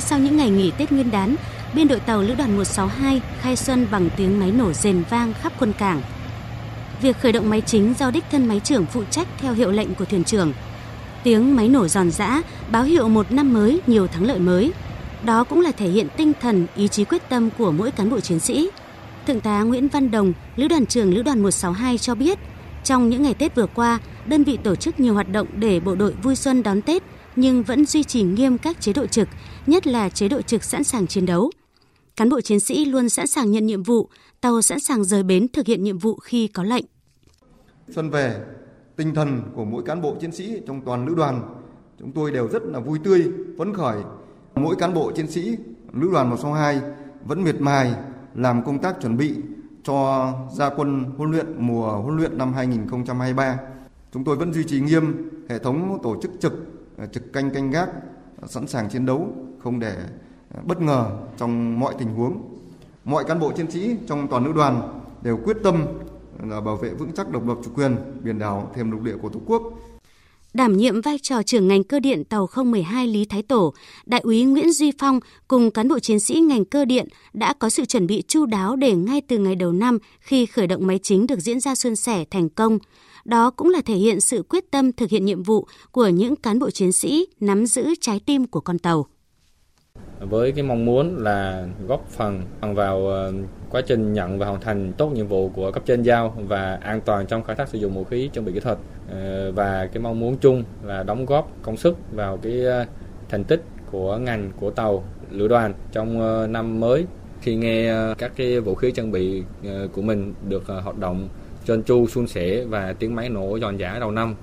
sau những ngày nghỉ Tết Nguyên đán, biên đội tàu Lữ đoàn 162 khai xuân bằng tiếng máy nổ rền vang khắp quân cảng. Việc khởi động máy chính do đích thân máy trưởng phụ trách theo hiệu lệnh của thuyền trưởng. Tiếng máy nổ giòn giã báo hiệu một năm mới nhiều thắng lợi mới. Đó cũng là thể hiện tinh thần, ý chí quyết tâm của mỗi cán bộ chiến sĩ. Thượng tá Nguyễn Văn Đồng, Lữ đoàn trưởng Lữ đoàn 162 cho biết, trong những ngày Tết vừa qua, đơn vị tổ chức nhiều hoạt động để bộ đội vui xuân đón Tết nhưng vẫn duy trì nghiêm các chế độ trực, nhất là chế độ trực sẵn sàng chiến đấu. Cán bộ chiến sĩ luôn sẵn sàng nhận nhiệm vụ, tàu sẵn sàng rời bến thực hiện nhiệm vụ khi có lệnh. Xuân về, tinh thần của mỗi cán bộ chiến sĩ trong toàn lữ đoàn chúng tôi đều rất là vui tươi, phấn khởi. Mỗi cán bộ chiến sĩ lữ đoàn 162 vẫn miệt mài làm công tác chuẩn bị cho gia quân huấn luyện mùa huấn luyện năm 2023. Chúng tôi vẫn duy trì nghiêm hệ thống tổ chức trực, Ờ, trực canh canh gác, ờ, sẵn sàng chiến đấu, không để ờ, bất ngờ trong mọi tình huống. Mọi cán bộ chiến sĩ trong toàn lữ đoàn đều quyết tâm là bảo vệ vững chắc độc lập chủ quyền, biển đảo, thêm lục địa của Tổ quốc. Đảm nhiệm vai trò trưởng ngành cơ điện tàu 012 Lý Thái Tổ, Đại úy Nguyễn Duy Phong cùng cán bộ chiến sĩ ngành cơ điện đã có sự chuẩn bị chu đáo để ngay từ ngày đầu năm khi khởi động máy chính được diễn ra xuân sẻ thành công. Đó cũng là thể hiện sự quyết tâm thực hiện nhiệm vụ của những cán bộ chiến sĩ nắm giữ trái tim của con tàu. Với cái mong muốn là góp phần vào ờ, quá trình nhận và hoàn thành tốt nhiệm vụ của cấp trên giao và an toàn trong khai thác sử dụng vũ khí, trang bị kỹ thuật ờ, và cái mong muốn chung là đóng góp công sức vào cái ờ, thành tích của ngành của tàu, lữ đoàn trong năm mới. Khi nghe các cái vũ khí trang bị của mình được hoạt động trơn tru suôn sẻ và tiếng máy nổ giòn giả đầu năm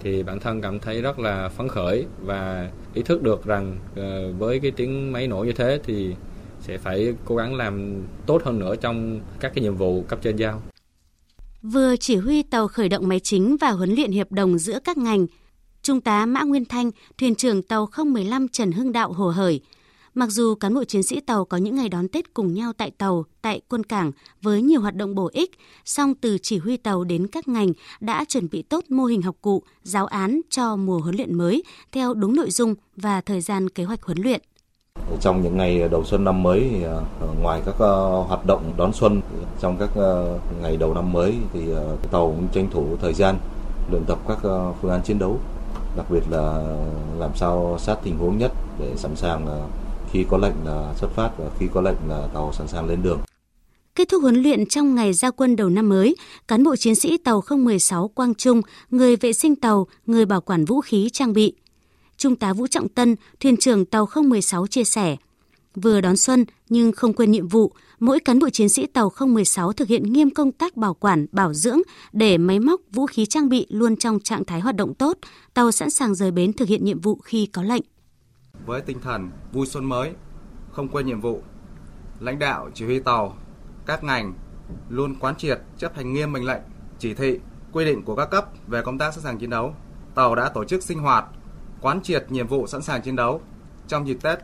thì bản thân cảm thấy rất là phấn khởi và ý thức được rằng ờ, với cái tiếng máy nổ như thế thì sẽ phải cố gắng làm tốt hơn nữa trong các cái nhiệm vụ cấp trên giao. Vừa chỉ huy tàu khởi động máy chính và huấn luyện hiệp đồng giữa các ngành, Trung tá Mã Nguyên Thanh, thuyền trưởng tàu 015 Trần Hưng Đạo hồ hởi, Mặc dù cán bộ chiến sĩ tàu có những ngày đón Tết cùng nhau tại tàu, tại quân cảng với nhiều hoạt động bổ ích, song từ chỉ huy tàu đến các ngành đã chuẩn bị tốt mô hình học cụ, giáo án cho mùa huấn luyện mới theo đúng nội dung và thời gian kế hoạch huấn luyện. Trong những ngày đầu xuân năm mới, à, ngoài các ờ, hoạt động đón xuân trong các ờ, ngày đầu năm mới thì ờ, tàu cũng tranh thủ thời gian luyện tập các phương án chiến đấu, đặc biệt là làm sao sát tình huống nhất để sẵn sàng khi có lệnh là xuất phát và khi có lệnh là tàu sẵn sàng lên đường. Kết thúc huấn luyện trong ngày ra quân đầu năm mới, cán bộ chiến sĩ tàu 016 Quang Trung, người vệ sinh tàu, người bảo quản vũ khí trang bị. Trung tá Vũ Trọng Tân, thuyền trưởng tàu 016 chia sẻ, vừa đón xuân nhưng không quên nhiệm vụ, mỗi cán bộ chiến sĩ tàu 016 thực hiện nghiêm công tác bảo quản, bảo dưỡng để máy móc, vũ khí trang bị luôn trong trạng thái hoạt động tốt, tàu sẵn sàng rời bến thực hiện nhiệm vụ khi có lệnh với tinh thần vui xuân mới, không quên nhiệm vụ. Lãnh đạo chỉ huy tàu, các ngành luôn quán triệt chấp hành nghiêm mệnh lệnh, chỉ thị, quy định của các cấp về công tác sẵn sàng chiến đấu. Tàu đã tổ chức sinh hoạt, quán triệt nhiệm vụ sẵn sàng chiến đấu trong dịp Tết,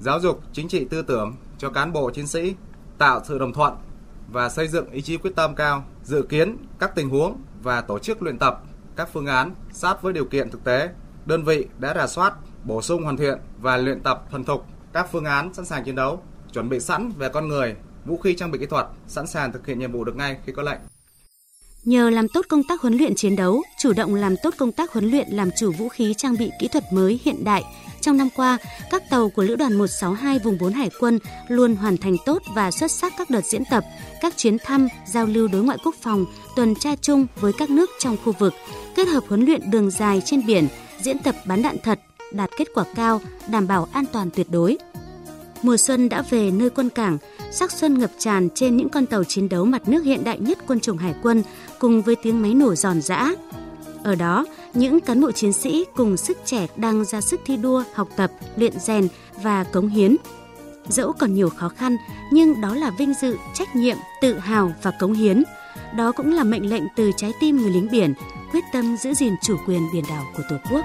giáo dục chính trị tư tưởng cho cán bộ chiến sĩ, tạo sự đồng thuận và xây dựng ý chí quyết tâm cao, dự kiến các tình huống và tổ chức luyện tập các phương án sát với điều kiện thực tế. Đơn vị đã rà soát bổ sung hoàn thiện và luyện tập thuần thục các phương án sẵn sàng chiến đấu, chuẩn bị sẵn về con người, vũ khí trang bị kỹ thuật, sẵn sàng thực hiện nhiệm vụ được ngay khi có lệnh. Nhờ làm tốt công tác huấn luyện chiến đấu, chủ động làm tốt công tác huấn luyện làm chủ vũ khí trang bị kỹ thuật mới hiện đại, trong năm qua, các tàu của Lữ đoàn 162 vùng 4 Hải quân luôn hoàn thành tốt và xuất sắc các đợt diễn tập, các chuyến thăm, giao lưu đối ngoại quốc phòng, tuần tra chung với các nước trong khu vực, kết hợp huấn luyện đường dài trên biển, diễn tập bắn đạn thật, đạt kết quả cao, đảm bảo an toàn tuyệt đối. Mùa xuân đã về nơi quân cảng, sắc xuân ngập tràn trên những con tàu chiến đấu mặt nước hiện đại nhất quân chủng hải quân cùng với tiếng máy nổ giòn giã. Ở đó, những cán bộ chiến sĩ cùng sức trẻ đang ra sức thi đua, học tập, luyện rèn và cống hiến. Dẫu còn nhiều khó khăn, nhưng đó là vinh dự, trách nhiệm, tự hào và cống hiến. Đó cũng là mệnh lệnh từ trái tim người lính biển, quyết tâm giữ gìn chủ quyền biển đảo của Tổ quốc.